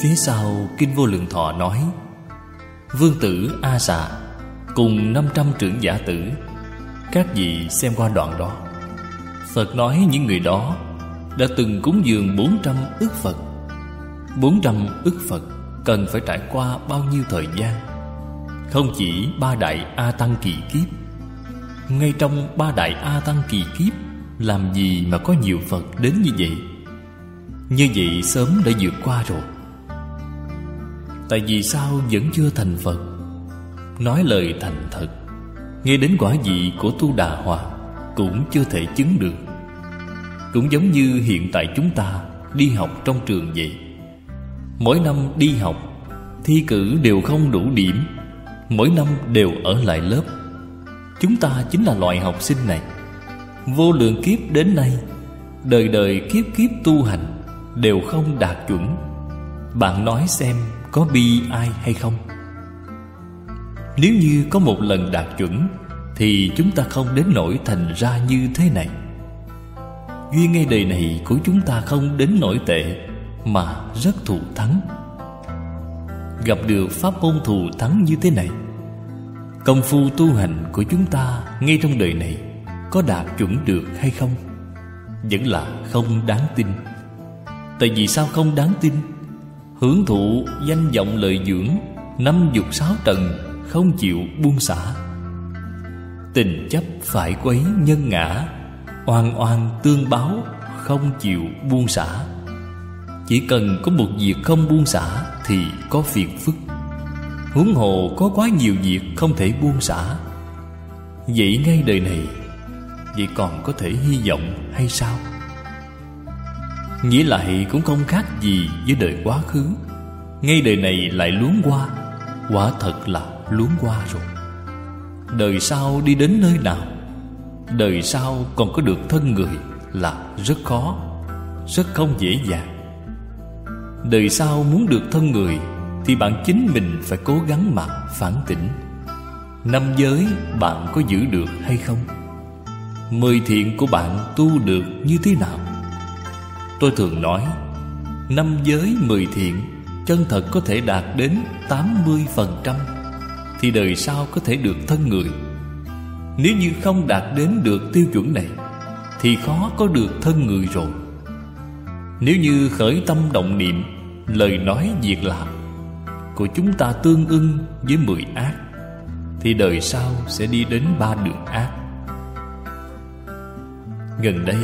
Phía sau Kinh Vô Lượng Thọ nói, Vương tử A Xà Cùng 500 trưởng giả tử, Các vị xem qua đoạn đó. Phật nói những người đó Đã từng cúng dường 400 ức Phật. 400 ức Phật Cần phải trải qua bao nhiêu thời gian? Không chỉ ba đại A Tăng kỳ kiếp, Ngay trong ba đại A Tăng kỳ kiếp, Làm gì mà có nhiều Phật đến như vậy? Như vậy sớm đã vượt qua rồi. Tại vì sao vẫn chưa thành Phật? Nói lời thành thật, Nghe đến quả vị của Tu Đà Hòa Cũng chưa thể chứng được. Cũng giống như hiện tại chúng ta Đi học trong trường vậy. Mỗi năm đi học, Thi cử đều không đủ điểm, Mỗi năm đều ở lại lớp. Chúng ta chính là loại học sinh này. Vô lượng kiếp đến nay, Đời đời kiếp kiếp tu hành Đều không đạt chuẩn. Bạn nói xem có bi ai hay không? Nếu như có một lần đạt chuẩn, Thì chúng ta không đến nỗi thành ra như thế này. Duyên ngay đời này của chúng ta không đến nỗi tệ, Mà rất thù thắng. Gặp được pháp môn thù thắng như thế này, Công phu tu hành của chúng ta ngay trong đời này Có đạt chuẩn được hay không? Vẫn là không đáng tin. Tại vì sao không đáng tin? Hưởng thụ danh vọng lợi dưỡng, Năm dục sáu trần Không chịu buông xả. Tình chấp phải quấy nhân ngã, Oan oan tương báo, Không chịu buông xả. Chỉ cần có một việc không buông xả Thì có phiền phức. Huống hồ có quá nhiều việc không thể buông xả. Vậy ngay đời này, Vậy còn có thể hy vọng hay sao? Nghĩ lại cũng không khác gì với đời quá khứ. Ngay đời này lại luống qua. Quả thật là luống qua rồi. Đời sau đi đến nơi nào? Đời sau còn có được thân người Là rất khó, Rất không dễ dàng. Đời sau muốn được thân người Thì bạn chính mình phải cố gắng mà phản tỉnh. Năm giới bạn có giữ được hay không? Mười thiện của bạn tu được như thế nào? Tôi thường nói, Năm giới mười thiện, Chân thật có thể đạt đến 80% Thì đời sau có thể được thân người. Nếu như không đạt đến được tiêu chuẩn này, Thì khó có được thân người rồi. Nếu như khởi tâm động niệm, Lời nói việc làm Của chúng ta tương ưng với mười ác, Thì đời sau sẽ đi đến ba đường ác. Gần đây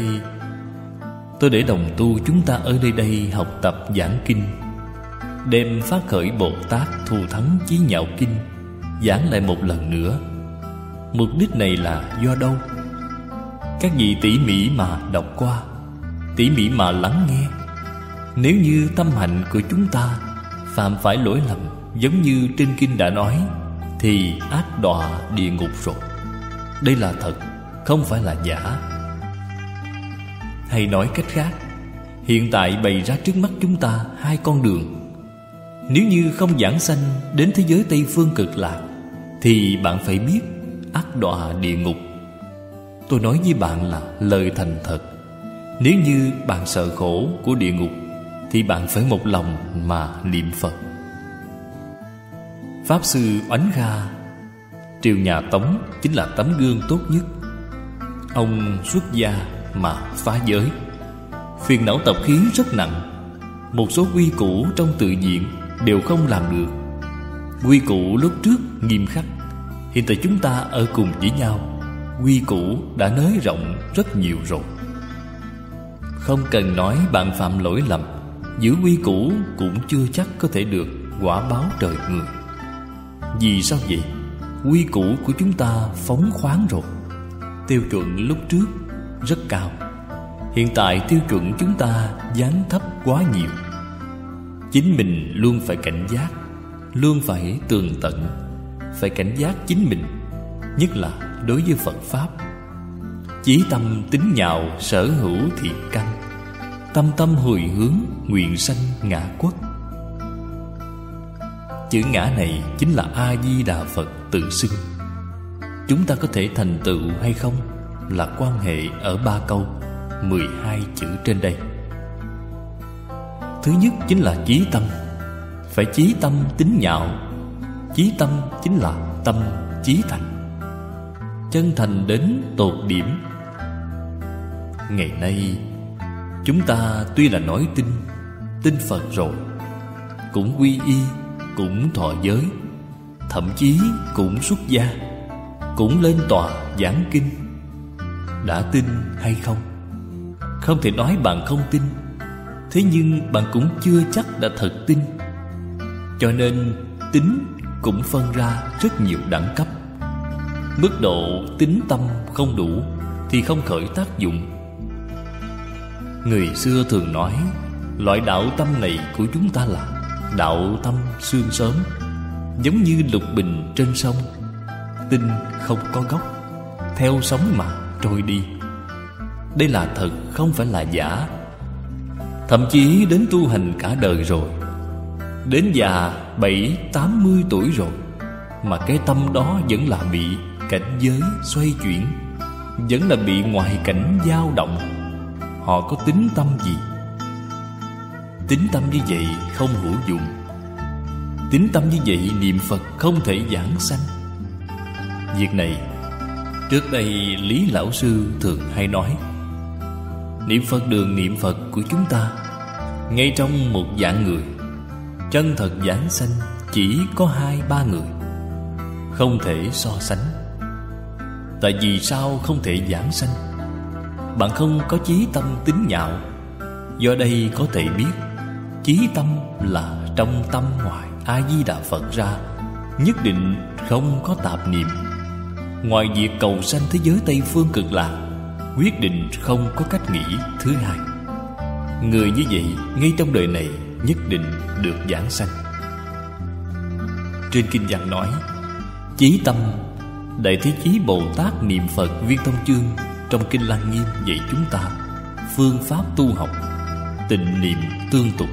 Tôi để đồng tu chúng ta ở nơi đây học tập giảng kinh. Đem phát khởi Bồ Tát thù thắng chí nhạo kinh, Giảng lại một lần nữa. Mục đích này là do đâu? Các vị tỉ mỉ mà đọc qua, Tỉ mỉ mà lắng nghe. Nếu như tâm hạnh của chúng ta Phạm phải lỗi lầm, Giống như trên kinh đã nói, Thì ác đọa địa ngục rồi. Đây là thật, Không phải là giả hay nói cách khác, Hiện tại bày ra trước mắt chúng ta hai con đường. Nếu như không giảng sanh đến thế giới Tây Phương cực lạc, Thì bạn phải biết ác đọa địa ngục. Tôi nói với bạn là lời thành thật. Nếu như bạn sợ khổ của địa ngục, Thì bạn phải một lòng mà niệm Phật. Pháp Sư Oánh Kha, Triều nhà Tống chính là tấm gương tốt nhất. Ông xuất gia mà phá giới. Phiền não tập khí rất nặng. Một số quy củ trong tự diện Đều không làm được. Quy củ lúc trước nghiêm khắc. Hiện tại chúng ta ở cùng với nhau. Quy củ đã nới rộng rất nhiều rồi. Không cần nói bạn phạm lỗi lầm. Giữ quy củ cũng chưa chắc có thể được quả báo trời người. Vì sao vậy? Quy củ của chúng ta phóng khoáng rồi. Tiêu chuẩn lúc trước rất cao. Hiện tại tiêu chuẩn chúng ta dán thấp quá nhiều. Chính mình luôn phải cảnh giác, Luôn phải tường tận, Phải cảnh giác chính mình, Nhất là đối với Phật Pháp. Chí tâm tính nhạo sở hữu thiện căn Tâm tâm hồi hướng nguyện sanh ngã quốc Chữ ngã này chính là A-di-đà Phật tự xưng. Chúng ta có thể thành tựu hay không? Là quan hệ ở ba câu 12 chữ trên đây. Thứ nhất chính là chí tâm. Phải chí tâm tính nhạo, Chí tâm chính là tâm chí thành. Chân thành đến tột điểm. Ngày nay, Chúng ta tuy là nói tin Tin Phật rồi, Cũng quy y, Cũng thọ giới, Thậm chí cũng xuất gia, Cũng lên tòa giảng kinh. Đã tin hay không? Không thể nói bạn không tin. Thế nhưng bạn cũng chưa chắc đã thật tin. Cho nên tính cũng phân ra rất nhiều đẳng cấp. Mức độ tính tâm không đủ Thì không khởi tác dụng. Người xưa thường nói, Loại đạo tâm này của chúng ta là Đạo tâm xương sớm, Giống như lục bình trên sông. Tinh không có gốc, Theo sóng mà trôi đi. Đây là thật, không phải là giả. Thậm chí đến tu hành cả đời rồi. Đến già bảy, tám mươi tuổi rồi, Mà cái tâm đó vẫn là bị cảnh giới xoay chuyển, Vẫn là bị ngoại cảnh dao động. Họ có tính tâm gì? Tính tâm như vậy không hữu dụng. Tính tâm như vậy niệm Phật không thể giảng sanh. Việc này Trước đây, Lý Lão Sư thường hay nói, Niệm Phật đường niệm Phật của chúng ta, Ngay trong một dạng người. Chân thật giảng sanh chỉ có hai ba người, Không thể so sánh. Tại vì sao không thể giảng sanh? Bạn không có chí tâm tính nhạo. Do đây có thể biết, Chí tâm là trong tâm ngoài A-di-đà Phật ra, Nhất định không có tạp niệm Ngoài việc cầu sanh thế giới Tây Phương cực lạc, Quyết định không có cách nghĩ thứ hai. Người như vậy, ngay trong đời này, Nhất định được giảng sanh. Trên Kinh văn nói, Chí tâm, Đại Thế Chí Bồ Tát niệm Phật Viên Thông Chương, Trong Kinh Lăng Nghiêm dạy chúng ta Phương pháp tu học, Tịnh niệm tương tục.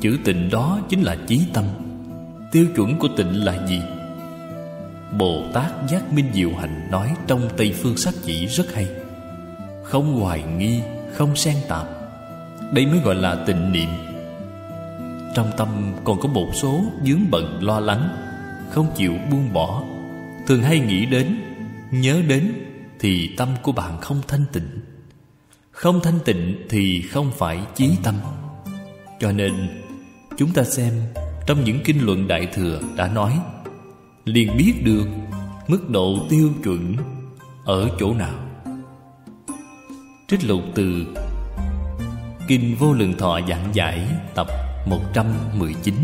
Chữ tịnh đó chính là chí tâm. Tiêu chuẩn của tịnh là gì? Bồ Tát Giác Minh Diệu Hạnh nói trong Tây Phương Sắc Chỉ rất hay. Không hoài nghi, không xen tạp. Đây mới gọi là tịnh niệm. Trong tâm còn có một số dướng bận lo lắng Không chịu buông bỏ. Thường hay nghĩ đến, nhớ đến Thì tâm của bạn không thanh tịnh. Không thanh tịnh thì không phải chí tâm. Cho nên Chúng ta xem Trong những kinh luận Đại Thừa đã nói liền biết được mức độ tiêu chuẩn ở chỗ nào. Trích lục từ kinh vô lượng thọ giảng giải, tập 119